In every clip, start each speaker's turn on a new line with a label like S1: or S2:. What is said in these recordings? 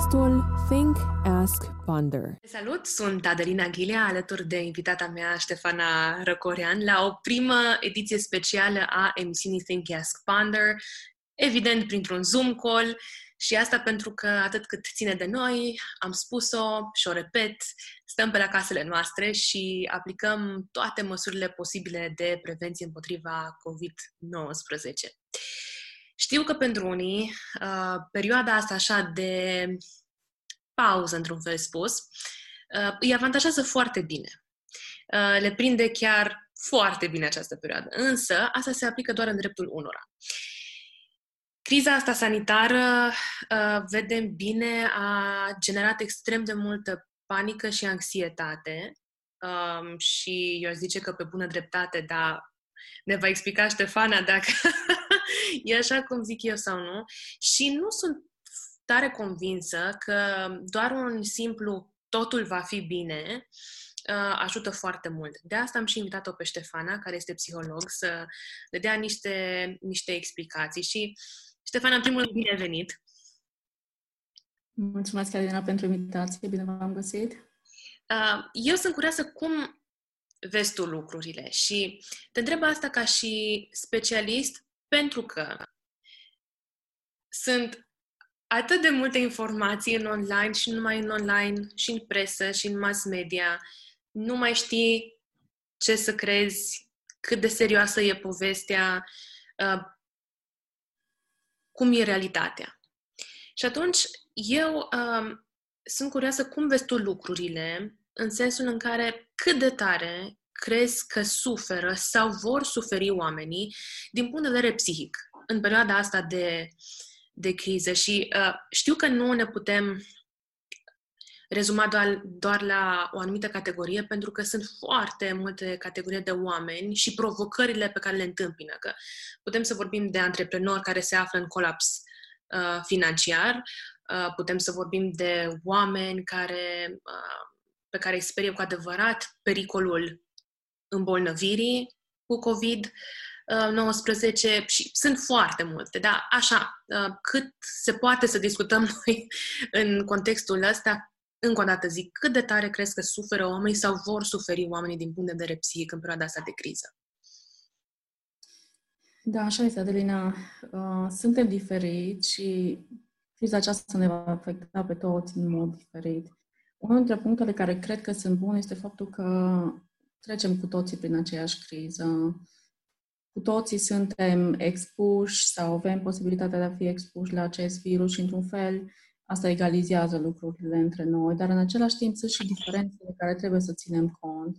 S1: Asculți acum podcastul Think, Ask, Ponder.
S2: Salut, sunt Adelina Ghilea, alături de invitata mea Ștefana Răcorean, la o primă ediție specială a emisiunii Think, Ask, Ponder, evident printr-un Zoom call, și asta pentru că atât cât ține de noi, am spus-o și o repet, stăm pe la casele noastre și aplicăm toate măsurile posibile de prevenție împotriva COVID-19. Știu că pentru unii, uh, perioada asta așa de pauză, într-un fel spus, uh, îi avantajează foarte bine. Uh, le prinde chiar foarte bine această perioadă. Însă, asta se aplică doar în dreptul unora. Criza asta sanitară, vedem bine, a generat extrem de multă panică și anxietate um, și eu aș zice că pe bună dreptate, dar ne va explica Ștefana dacă e așa cum zic eu sau nu. Și nu sunt tare convinsă că doar un simplu totul va fi bine uh, ajută foarte mult. De asta am și invitat-o pe Ștefana, care este psiholog, să le dea niște, niște explicații. Și, Ștefana, în primul rând, bine venit!
S3: Mulțumesc, Alina, pentru invitație. Bine v-am găsit!
S2: Uh, eu sunt curioasă cum vezi tu lucrurile și te întreb asta ca și specialist pentru că sunt atât de multe informații în online și nu numai în online, și în presă, și în mass media. Nu mai știi ce să crezi, cât de serioasă e povestea, uh, cum e realitatea. Și atunci eu uh, sunt curioasă cum vezi tu lucrurile în sensul în care cât de tare crezi că suferă sau vor suferi oamenii din punct de vedere psihic în perioada asta de, de criză. Și uh, știu că nu ne putem rezuma doar, doar la o anumită categorie, pentru că sunt foarte multe categorii de oameni și provocările pe care le întâmpină. Că putem să vorbim de antreprenori care se află în colaps uh, financiar, uh, putem să vorbim de oameni care, uh, pe care îi sperie cu adevărat pericolul îmbolnăvirii cu COVID-19 și sunt foarte multe, dar așa, uh, cât se poate să discutăm noi în contextul ăsta, încă o dată zic, cât de tare crezi că suferă oamenii sau vor suferi oamenii din punct de vedere psihic în perioada asta de criză?
S3: Da, așa este, Adelina. Uh, suntem diferiți și criza aceasta ne va afecta pe toți în mod diferit. Unul dintre punctele care cred că sunt bune este faptul că trecem cu toții prin aceeași criză. Cu toții suntem expuși sau avem posibilitatea de a fi expuși la acest virus și, într-un fel, asta egalizează lucrurile între noi, dar în același timp sunt și diferențe de care trebuie să ținem cont.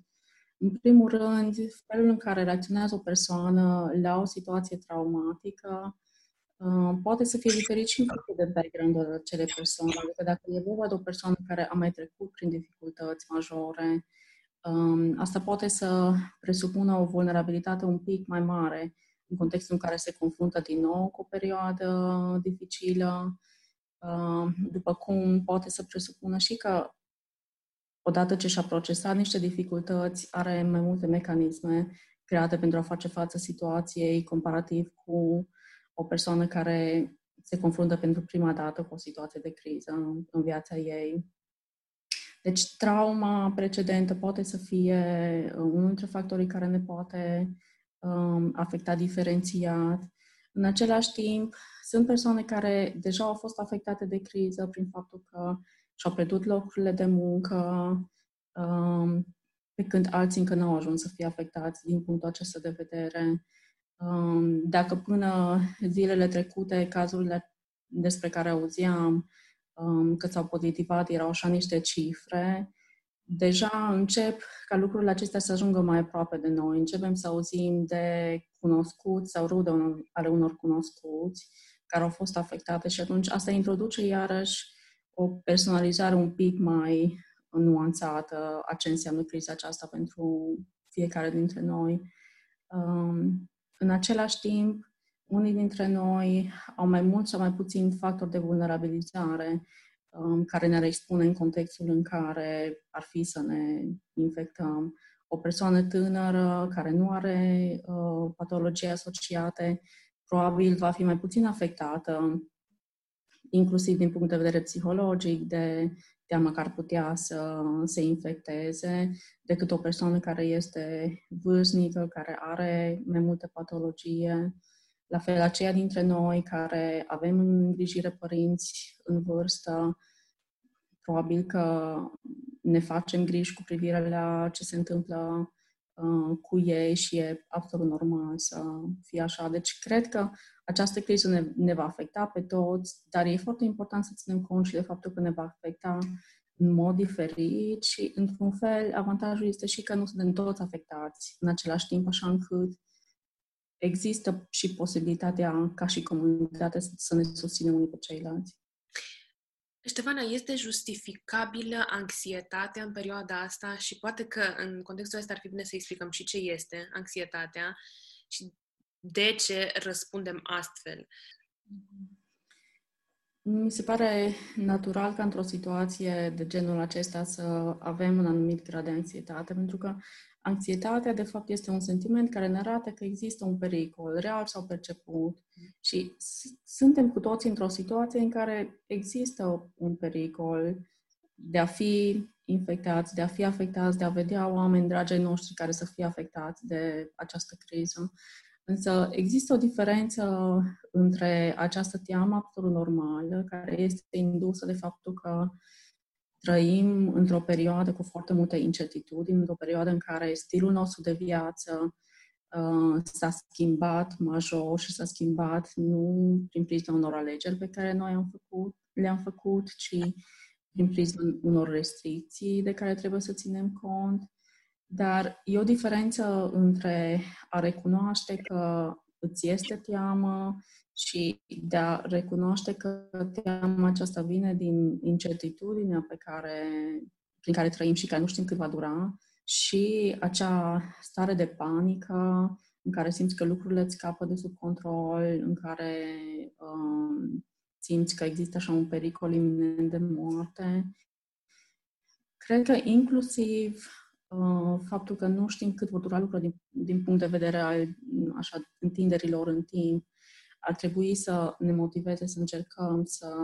S3: În primul rând, felul în care reacționează o persoană la o situație traumatică uh, poate să fie diferit și în funcție de background-ul acelei persoane. Adică dacă e vorba de o persoană care a mai trecut prin dificultăți majore, Um, asta poate să presupună o vulnerabilitate un pic mai mare în contextul în care se confruntă din nou cu o perioadă dificilă, uh, după cum poate să presupună și că odată ce și-a procesat niște dificultăți, are mai multe mecanisme create pentru a face față situației comparativ cu o persoană care se confruntă pentru prima dată cu o situație de criză în viața ei. Deci trauma precedentă poate să fie uh, unul dintre factorii care ne poate um, afecta diferențiat. În același timp, sunt persoane care deja au fost afectate de criză prin faptul că și-au pierdut locurile de muncă, um, pe când alții încă nu au ajuns să fie afectați din punctul acesta de vedere. Um, dacă până zilele trecute, cazurile despre care auziam, Um, că s-au pozitivat, erau așa niște cifre, deja încep ca lucrurile acestea să ajungă mai aproape de noi. Începem să auzim de cunoscuți sau rude ale unor cunoscuți care au fost afectate și atunci asta introduce iarăși o personalizare un pic mai nuanțată a ce înseamnă criza aceasta pentru fiecare dintre noi. Um, în același timp, unii dintre noi au mai mult sau mai puțin factori de vulnerabilizare um, care ne-ar expune în contextul în care ar fi să ne infectăm. O persoană tânără care nu are uh, patologii asociate probabil va fi mai puțin afectată inclusiv din punct de vedere psihologic, de teamă că ar putea să se infecteze, decât o persoană care este vârstnică, care are mai multe patologie. La fel, aceia dintre noi care avem în îngrijire părinți în vârstă, probabil că ne facem griji cu privire la ce se întâmplă uh, cu ei și e absolut normal să fie așa. Deci cred că această criză ne, ne va afecta pe toți, dar e foarte important să ținem cont și de faptul că ne va afecta în mod diferit și, într-un fel, avantajul este și că nu suntem toți afectați în același timp, așa încât există și posibilitatea ca și comunitate să ne susținem unii pe ceilalți.
S2: Ștefana, este justificabilă anxietatea în perioada asta și poate că în contextul ăsta ar fi bine să explicăm și ce este anxietatea și de ce răspundem astfel.
S3: Mi se pare natural ca într-o situație de genul acesta să avem un anumit grad de anxietate, pentru că Anxietatea, de fapt, este un sentiment care ne arată că există un pericol, real sau perceput. Și suntem cu toții într-o situație în care există un pericol de a fi infectați, de a fi afectați, de a vedea oameni dragi ai noștri care să fie afectați de această criză. Însă există o diferență între această teamă absolut normală, care este indusă de faptul că trăim într-o perioadă cu foarte multe incertitudini, într-o perioadă în care stilul nostru de viață uh, s-a schimbat major și s-a schimbat nu prin prisma unor alegeri pe care noi am făcut, le-am făcut, ci prin prisma unor restricții de care trebuie să ținem cont. Dar e o diferență între a recunoaște că îți este teamă și de a recunoaște că teama aceasta vine din incertitudinea pe care, prin care trăim și care nu știm cât va dura și acea stare de panică în care simți că lucrurile îți scapă de sub control, în care um, simți că există așa un pericol iminent de moarte. Cred că inclusiv uh, faptul că nu știm cât vor dura lucrurile din, din punct de vedere al așa, întinderilor în timp, ar trebui să ne motiveze să încercăm să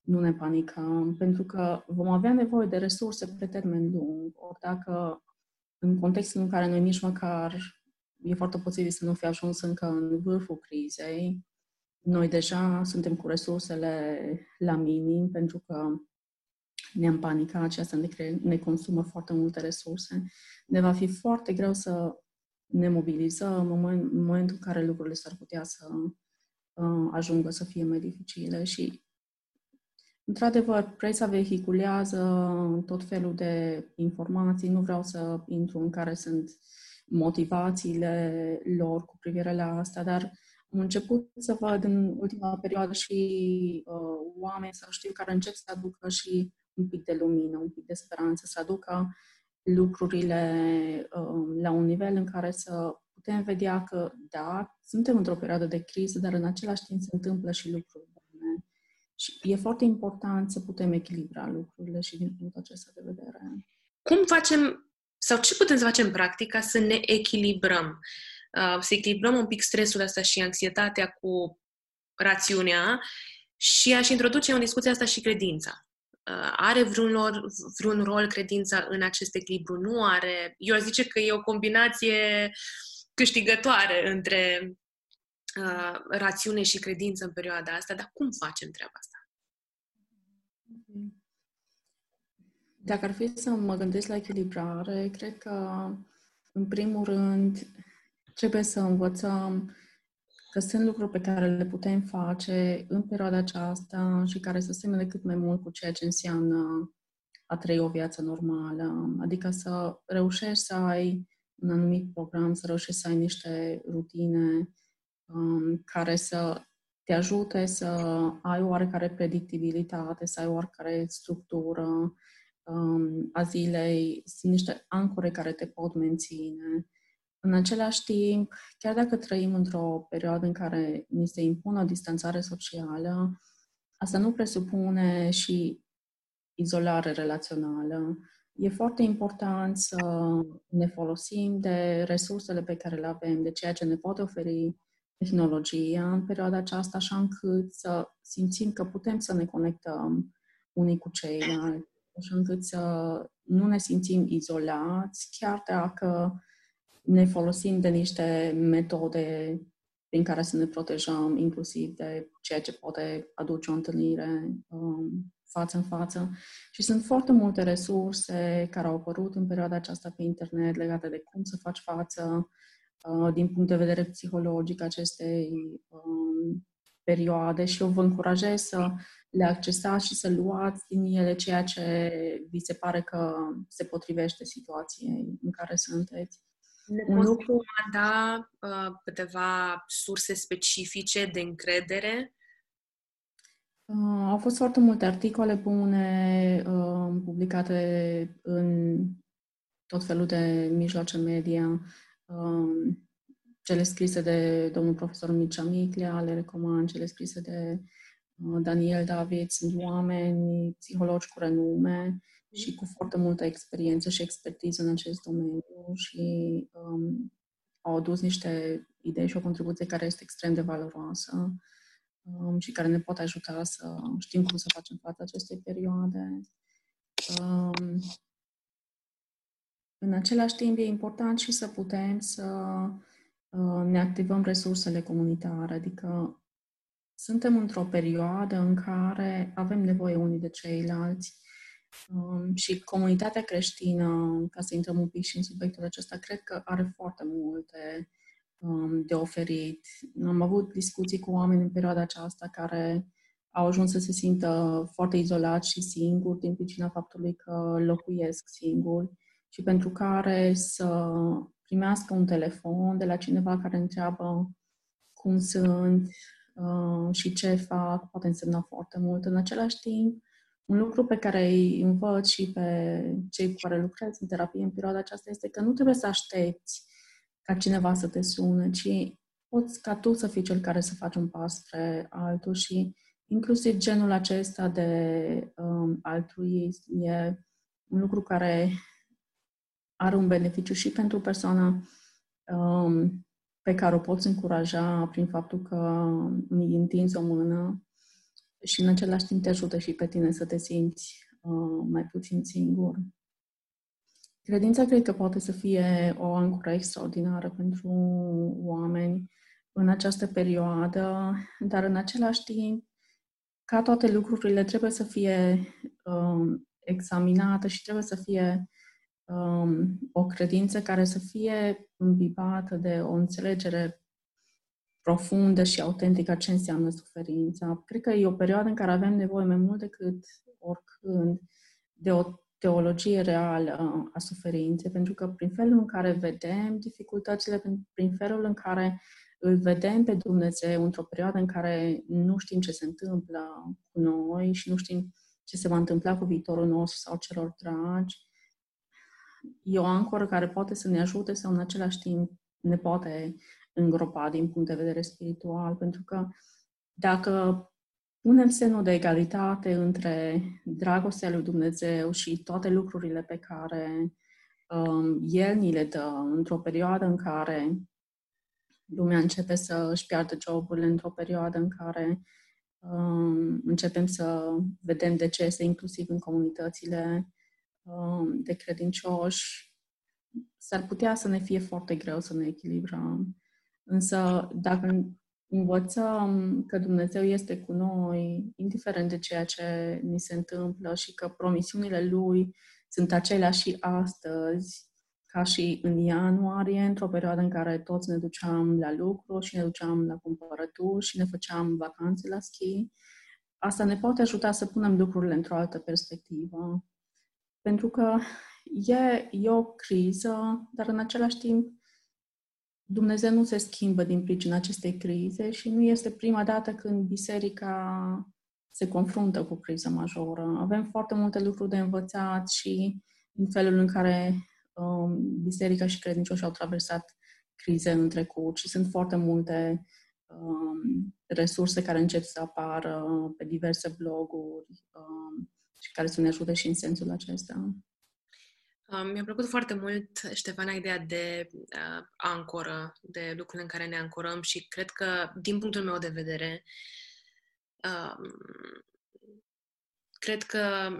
S3: nu ne panicăm, pentru că vom avea nevoie de resurse pe termen lung. Ori dacă în contextul în care noi nici măcar e foarte posibil să nu fi ajuns încă în vârful crizei, noi deja suntem cu resursele la minim pentru că ne-am panicat, aceasta ne, cre- ne consumă foarte multe resurse. Ne va fi foarte greu să ne mobilizăm în, moment, în momentul în care lucrurile s-ar putea să uh, ajungă să fie mai dificile și Într-adevăr, presa vehiculează tot felul de informații. Nu vreau să intru în care sunt motivațiile lor cu privire la asta, dar am început să văd în ultima perioadă și uh, oameni, să știu, care încep să aducă și un pic de lumină, un pic de speranță, să aducă lucrurile uh, la un nivel în care să putem vedea că, da, suntem într-o perioadă de criză, dar în același timp se întâmplă și lucruri bune. Și e foarte important să putem echilibra lucrurile și din punctul acesta de vedere.
S2: Cum facem, sau ce putem să facem practic ca să ne echilibrăm? Uh, să echilibrăm un pic stresul ăsta și anxietatea cu rațiunea și aș introduce în discuția asta și credința. Uh, are vreun, lor, vreun rol credința în acest echilibru? Nu are. Eu aș zice că e o combinație câștigătoare între uh, rațiune și credință în perioada asta, dar cum facem treaba asta?
S3: Dacă ar fi să mă gândesc la echilibrare, cred că, în primul rând, trebuie să învățăm că sunt lucruri pe care le putem face în perioada aceasta și care să semene cât mai mult cu ceea ce înseamnă a trăi o viață normală. Adică să reușești să ai un anumit program, să reușești să ai niște rutine um, care să te ajute să ai oarecare predictibilitate, să ai oarecare structură um, a zilei, sunt niște ancore care te pot menține. În același timp, chiar dacă trăim într-o perioadă în care ni se impune o distanțare socială, asta nu presupune și izolare relațională e foarte important să ne folosim de resursele pe care le avem, de ceea ce ne poate oferi tehnologia în perioada aceasta, așa încât să simțim că putem să ne conectăm unii cu ceilalți, așa încât să nu ne simțim izolați, chiar dacă ne folosim de niște metode prin care să ne protejăm, inclusiv de ceea ce poate aduce o întâlnire um, față în față. Și sunt foarte multe resurse care au apărut în perioada aceasta pe internet legate de cum să faci față uh, din punct de vedere psihologic acestei um, perioade și eu vă încurajez să le accesați și să luați din ele ceea ce vi se pare că se potrivește situației în care sunteți.
S2: Ne un lucru... da uh, câteva surse specifice de încredere?
S3: Uh, au fost foarte multe articole bune uh, publicate în tot felul de mijloace media. Uh, cele scrise de domnul profesor Mircea Miclea, le recomand, cele scrise de uh, Daniel David, sunt oameni, psihologi cu renume și cu foarte multă experiență și expertiză în acest domeniu și um, au adus niște idei și o contribuție care este extrem de valoroasă um, și care ne poate ajuta să știm cum să facem față acestei perioade. Um, în același timp, e important și să putem să uh, ne activăm resursele comunitare, adică suntem într-o perioadă în care avem nevoie unii de ceilalți Um, și comunitatea creștină, ca să intrăm un pic și în subiectul acesta, cred că are foarte multe um, de oferit. Am avut discuții cu oameni în perioada aceasta care au ajuns să se simtă foarte izolați și singuri din pricina faptului că locuiesc singuri și pentru care să primească un telefon de la cineva care întreabă cum sunt uh, și ce fac, poate însemna foarte mult. În același timp, un lucru pe care îi învăț și pe cei cu care lucrez în terapie în perioada aceasta este că nu trebuie să aștepți ca cineva să te sune, ci poți ca tu să fii cel care să faci un pas spre altul și inclusiv genul acesta de um, altruism e un lucru care are un beneficiu și pentru persoana um, pe care o poți încuraja prin faptul că îi întinzi o mână și în același timp te ajută și pe tine să te simți uh, mai puțin singur. Credința cred că poate să fie o ancoră extraordinară pentru oameni în această perioadă, dar în același timp, ca toate lucrurile, trebuie să fie um, examinată și trebuie să fie um, o credință care să fie îmbibată de o înțelegere profundă și autentică ce înseamnă suferința. Cred că e o perioadă în care avem nevoie mai mult decât oricând de o teologie reală a suferinței, pentru că prin felul în care vedem dificultățile, prin felul în care îl vedem pe Dumnezeu într-o perioadă în care nu știm ce se întâmplă cu noi și nu știm ce se va întâmpla cu viitorul nostru sau celor dragi, e o ancoră care poate să ne ajute sau în același timp ne poate îngropat din punct de vedere spiritual, pentru că dacă punem semnul de egalitate între dragostea lui Dumnezeu și toate lucrurile pe care um, El ni le dă într-o perioadă în care lumea începe să își piardă joburile, într-o perioadă în care um, începem să vedem decese, inclusiv în comunitățile um, de credincioși, s-ar putea să ne fie foarte greu să ne echilibrăm. Însă, dacă învățăm că Dumnezeu este cu noi, indiferent de ceea ce ni se întâmplă și că promisiunile Lui sunt aceleași și astăzi, ca și în ianuarie, într-o perioadă în care toți ne duceam la lucru și ne duceam la cumpărături și ne făceam vacanțe la schi, asta ne poate ajuta să punem lucrurile într-o altă perspectivă. Pentru că e, e o criză, dar în același timp Dumnezeu nu se schimbă din pricina acestei crize și nu este prima dată când biserica se confruntă cu criză majoră. Avem foarte multe lucruri de învățat și în felul în care um, biserica și credincioșii au traversat crize în trecut și sunt foarte multe um, resurse care încep să apară pe diverse bloguri um, și care să ne ajute și în sensul acesta.
S2: Mi-a plăcut foarte mult, Ștefana, ideea de uh, ancoră, de lucrurile în care ne ancorăm și cred că, din punctul meu de vedere, uh, cred că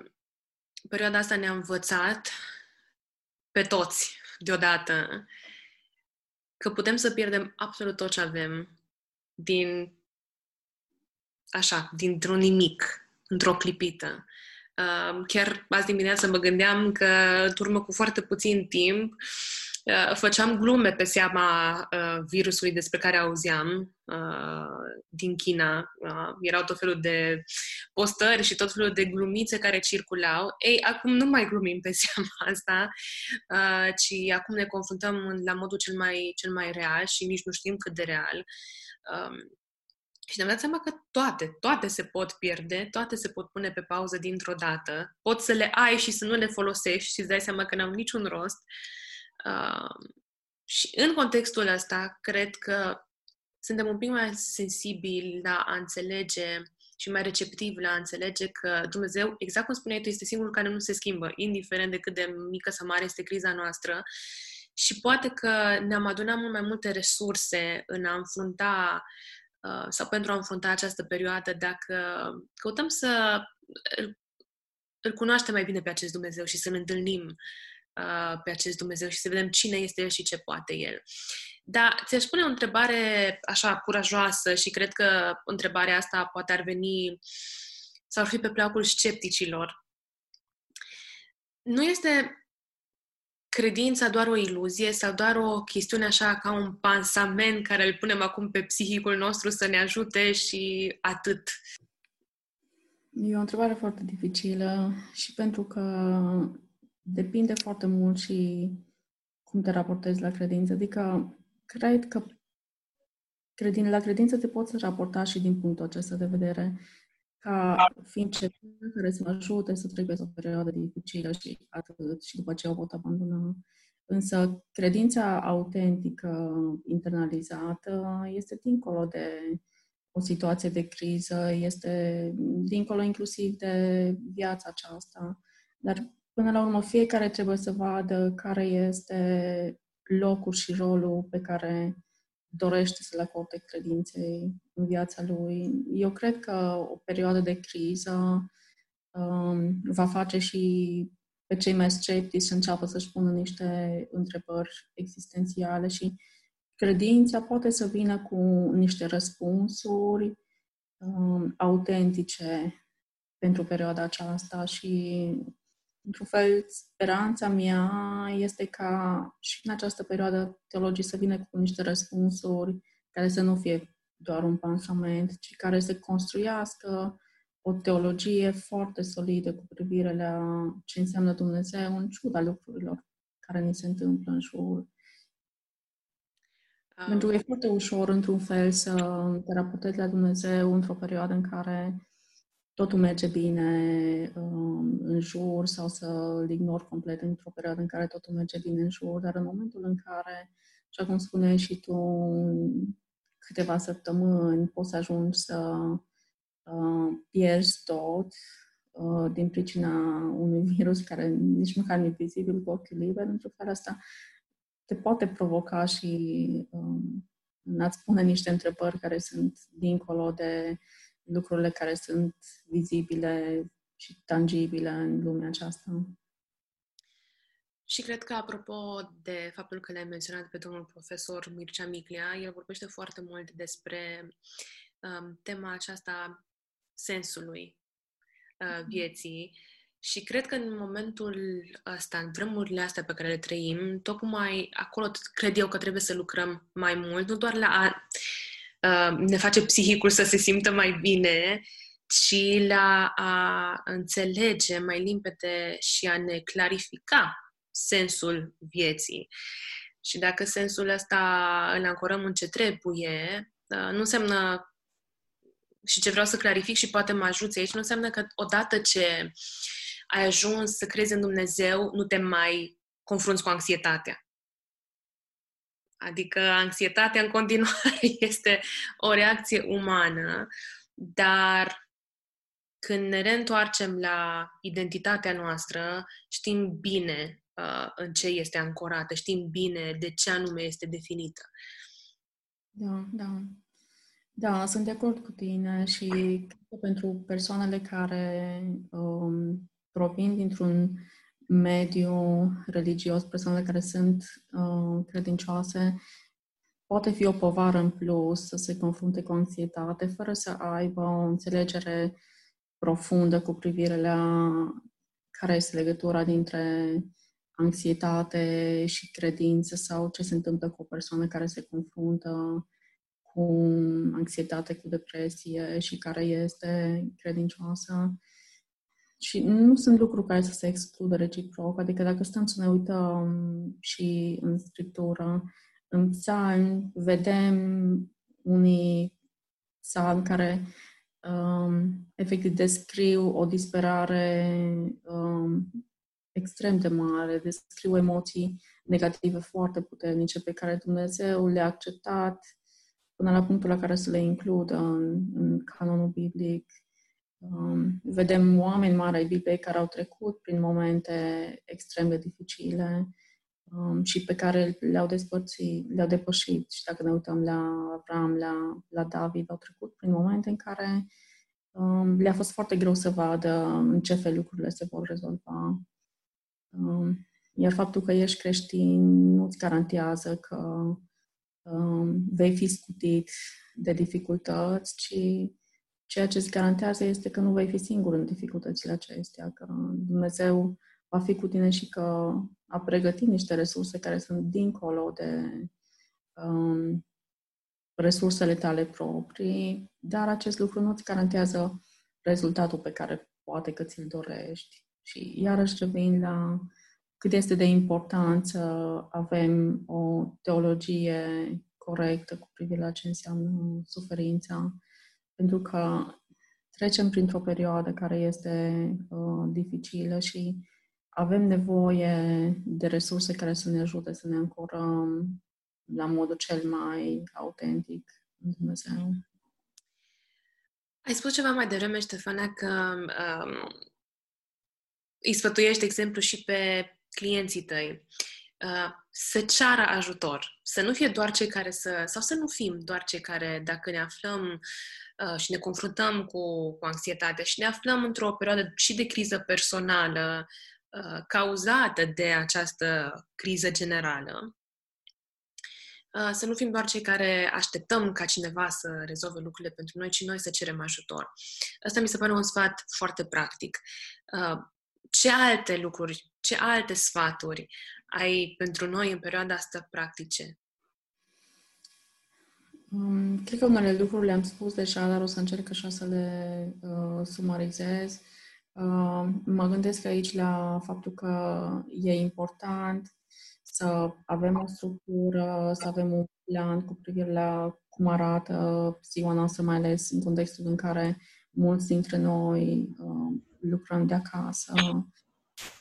S2: perioada asta ne-a învățat pe toți deodată că putem să pierdem absolut tot ce avem din așa, dintr-un nimic, într-o clipită. Chiar azi dimineață mă gândeam că, în urmă cu foarte puțin timp, uh, făceam glume pe seama uh, virusului despre care auzeam uh, din China. Erau tot felul de postări și tot felul de glumițe care circulau. Ei, acum nu mai glumim pe seama asta, ci acum ne confruntăm la modul cel mai, cel mai real și nici nu știm cât de real. Um, și ne-am dat seama că toate, toate se pot pierde, toate se pot pune pe pauză dintr-o dată. Poți să le ai și să nu le folosești și îți dai seama că n-au niciun rost. Uh, și în contextul ăsta, cred că suntem un pic mai sensibili la a înțelege și mai receptivi la a înțelege că Dumnezeu, exact cum spuneai tu, este singurul care nu se schimbă, indiferent de cât de mică sau mare este criza noastră. Și poate că ne-am adunat mult mai multe resurse în a înfrunta Uh, sau pentru a înfrunta această perioadă, dacă căutăm să îl, îl cunoaștem mai bine pe acest Dumnezeu și să-L întâlnim uh, pe acest Dumnezeu și să vedem cine este El și ce poate El. Dar ți-aș spune o întrebare așa curajoasă și cred că întrebarea asta poate ar veni sau ar fi pe placul scepticilor. Nu este credința doar o iluzie sau doar o chestiune așa ca un pansament care îl punem acum pe psihicul nostru să ne ajute și atât?
S3: E o întrebare foarte dificilă și pentru că depinde foarte mult și cum te raportezi la credință. Adică, cred că credin, la credință te poți raporta și din punctul acesta de vedere ca fiind ceva care să mă ajute să trec o perioadă dificilă și atât, și după ce o pot abandona. Însă credința autentică, internalizată, este dincolo de o situație de criză, este dincolo inclusiv de viața aceasta. Dar până la urmă fiecare trebuie să vadă care este locul și rolul pe care dorește să le acorde credinței în viața lui. Eu cred că o perioadă de criză um, va face și pe cei mai sceptici să înceapă să-și pună niște întrebări existențiale și credința poate să vină cu niște răspunsuri um, autentice pentru perioada aceasta și într-un fel, speranța mea este ca și în această perioadă teologii să vină cu niște răspunsuri care să nu fie doar un pansament, ci care să construiască o teologie foarte solidă cu privire la ce înseamnă Dumnezeu în ciuda lucrurilor care ni se întâmplă în jur. Um. Pentru că e foarte ușor, într-un fel, să te raportezi la Dumnezeu într-o perioadă în care totul merge bine um, în jur sau să îl ignor complet într-o perioadă în care totul merge bine în jur, dar în momentul în care, așa cum spuneai și tu, câteva săptămâni poți să ajungi să uh, pierzi tot uh, din pricina unui virus care nici măcar nu e vizibil cu ochiul liber, într-o fel asta te poate provoca și um, n-ați pune niște întrebări care sunt dincolo de lucrurile care sunt vizibile și tangibile în lumea aceasta.
S2: Și cred că, apropo de faptul că le-ai menționat pe domnul profesor Mircea Miclea, el vorbește foarte mult despre um, tema aceasta sensului uh, mhm. vieții și cred că în momentul ăsta, în vremurile astea pe care le trăim, tocmai acolo cred eu că trebuie să lucrăm mai mult, nu doar la a Uh, ne face psihicul să se simtă mai bine, ci la a înțelege mai limpede și a ne clarifica sensul vieții. Și dacă sensul ăsta îl ancorăm în ce trebuie, uh, nu înseamnă și ce vreau să clarific și poate mă ajuți aici, nu înseamnă că odată ce ai ajuns să crezi în Dumnezeu, nu te mai confrunți cu anxietatea. Adică anxietatea în continuare este o reacție umană, dar când ne reîntoarcem la identitatea noastră, știm bine uh, în ce este ancorată, știm bine de ce anume este definită.
S3: Da, da. Da, sunt de acord cu tine și cred că pentru persoanele care um, provin dintr-un mediu religios, persoanele care sunt uh, credincioase, poate fi o povară în plus să se confrunte cu anxietate fără să aibă o înțelegere profundă cu privire la care este legătura dintre anxietate și credință sau ce se întâmplă cu o persoană care se confruntă cu anxietate, cu depresie și care este credincioasă. Și nu sunt lucruri care să se excludă reciproc. Adică dacă stăm să ne uităm și în scriptură, în psalmi, vedem unii psalmi care um, efectiv descriu o disperare um, extrem de mare, descriu emoții negative foarte puternice pe care Dumnezeu le-a acceptat până la punctul la care să le includă în, în canonul biblic. Um, vedem oameni mari ai Bibliei care au trecut prin momente extrem de dificile um, și pe care le-au despărțit, le-au depășit. Și dacă ne uităm la Avram, la, la David, au trecut prin momente în care um, le-a fost foarte greu să vadă în ce fel lucrurile se vor rezolva. Um, iar faptul că ești creștin nu-ți garantează că um, vei fi scutit de dificultăți, ci ceea ce îți garantează este că nu vei fi singur în dificultățile acestea, că Dumnezeu va fi cu tine și că a pregătit niște resurse care sunt dincolo de um, resursele tale proprii, dar acest lucru nu îți garantează rezultatul pe care poate că ți-l dorești. Și iarăși revin la cât este de important să avem o teologie corectă cu privire la ce înseamnă suferința, pentru că trecem printr-o perioadă care este uh, dificilă și avem nevoie de resurse care să ne ajute să ne ancorăm la modul cel mai autentic în Dumnezeu.
S2: Ai spus ceva mai devreme, Ștefana, că um, îi sfătuiești, de exemplu, și pe clienții tăi uh, să ceară ajutor, să nu fie doar cei care să, sau să nu fim doar cei care, dacă ne aflăm uh, și ne confruntăm cu, cu anxietate și ne aflăm într-o perioadă și de criză personală uh, cauzată de această criză generală, să nu fim doar cei care așteptăm ca cineva să rezolve lucrurile pentru noi, ci noi să cerem ajutor. Asta mi se pare un sfat foarte practic ce alte lucruri, ce alte sfaturi ai pentru noi în perioada asta practice?
S3: Um, cred că unele lucruri le-am spus deja, dar o să încerc așa să le uh, sumarizez. Uh, mă gândesc aici la faptul că e important să avem o structură, să avem un plan cu privire la cum arată ziua noastră, mai ales în contextul în care mulți dintre noi uh, lucrăm de acasă.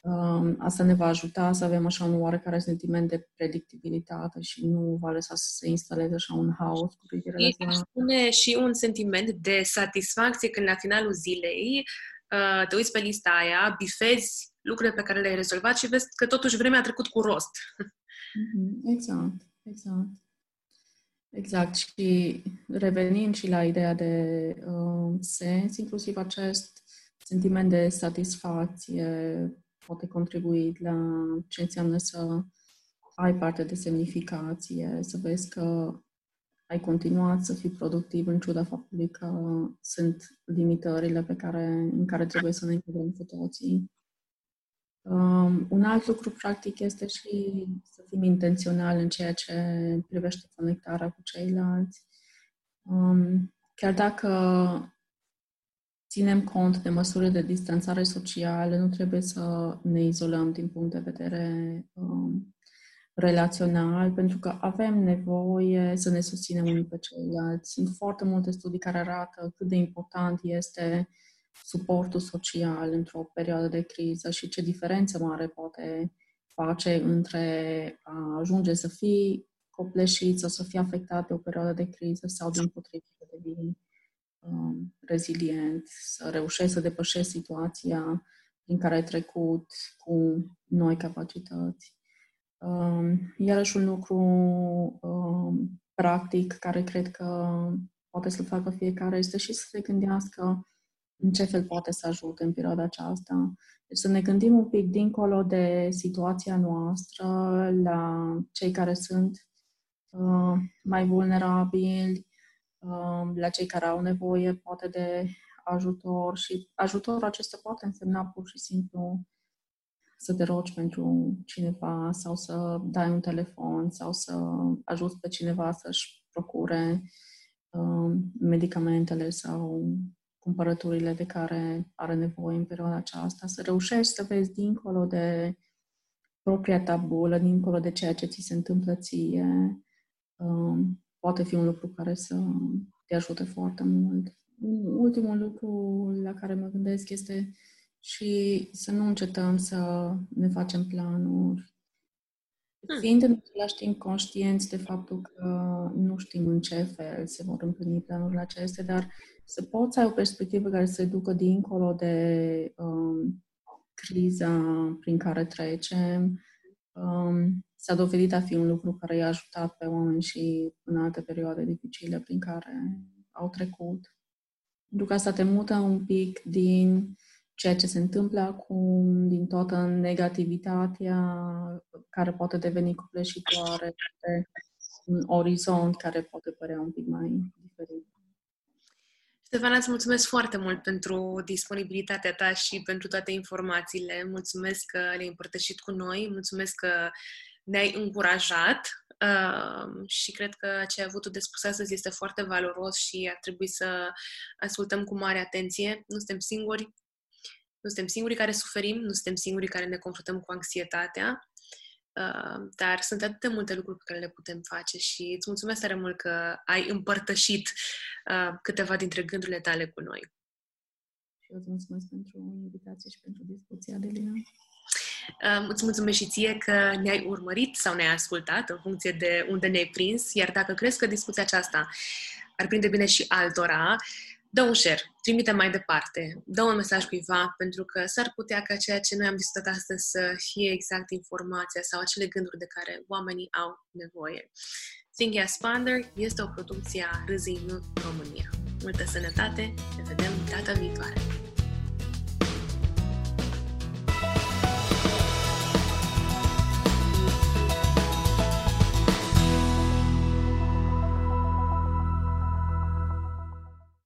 S3: Um, asta ne va ajuta să avem așa un oarecare sentiment de predictibilitate și nu va lăsa să se instaleze așa un haos cu privire
S2: la spune și un sentiment de satisfacție când la finalul zilei uh, te uiți pe lista aia, bifezi lucrurile pe care le-ai rezolvat și vezi că totuși vremea a trecut cu rost.
S3: Mm-hmm. Exact, exact. Exact. Și revenind și la ideea de uh, sens, inclusiv acest sentiment de satisfacție poate contribui la ce înseamnă să ai parte de semnificație, să vezi că ai continuat să fii productiv în ciuda faptului că sunt limitările pe care, în care trebuie să ne încadrăm cu toții. Um, un alt lucru practic este și să fim intenționali în ceea ce privește conectarea cu ceilalți. Um, chiar dacă ținem cont de măsuri de distanțare socială, nu trebuie să ne izolăm din punct de vedere um, relațional, pentru că avem nevoie să ne susținem unii pe ceilalți. Sunt foarte multe studii care arată cât de important este suportul social într-o perioadă de criză și ce diferență mare poate face între a ajunge să fii copleșit sau să fii afectat de o perioadă de criză sau din potrivă să devii um, rezilient, să reușești să depășești situația prin care ai trecut cu noi capacități. Um, iarăși un lucru um, practic care cred că poate să-l facă fiecare este și să se gândească în ce fel poate să ajute în perioada aceasta. Deci să ne gândim un pic dincolo de situația noastră la cei care sunt uh, mai vulnerabili, uh, la cei care au nevoie poate de ajutor și ajutorul acesta poate însemna pur și simplu să te rogi pentru cineva sau să dai un telefon sau să ajuți pe cineva să-și procure uh, medicamentele sau cumpărăturile de care are nevoie în perioada aceasta, să reușești să vezi dincolo de propria tabulă, dincolo de ceea ce ți se întâmplă ție, uh, poate fi un lucru care să te ajute foarte mult. Ultimul lucru la care mă gândesc este și să nu încetăm să ne facem planuri. Hmm. Fiind în același timp conștienți de faptul că nu știm în ce fel se vor împlini planurile acestea, dar să poți să ai o perspectivă care să se ducă dincolo de um, criza prin care trecem, um, s-a dovedit a fi un lucru care i-a ajutat pe oameni și în alte perioade dificile prin care au trecut. Pentru că asta te mută un pic din ceea ce se întâmplă acum, din toată negativitatea care poate deveni copleșitoare, de un orizont care poate părea un pic mai diferit.
S2: Stefana, îți mulțumesc foarte mult pentru disponibilitatea ta și pentru toate informațiile. Mulțumesc că le-ai împărtășit cu noi, mulțumesc că ne-ai încurajat uh, și cred că ce ai avut de spus astăzi este foarte valoros și ar trebui să ascultăm cu mare atenție. Nu suntem singuri, nu suntem singurii care suferim, nu suntem singurii care ne confruntăm cu anxietatea, uh, dar sunt atât de multe lucruri pe care le putem face și îți mulțumesc tare mult că ai împărtășit uh, câteva dintre gândurile tale cu noi.
S3: Și eu îți mulțumesc pentru invitație și pentru discuția, Adelina.
S2: Uh, îți mulțumesc și ție că ne-ai urmărit sau ne-ai ascultat în funcție de unde ne-ai prins, iar dacă crezi că discuția aceasta ar prinde bine și altora, dă un share, trimite mai departe, dă un mesaj cuiva, pentru că s-ar putea ca ceea ce noi am discutat astăzi să fie exact informația sau acele gânduri de care oamenii au nevoie. Think Expander este o producție a Râzii în România. Multă sănătate, ne vedem data viitoare!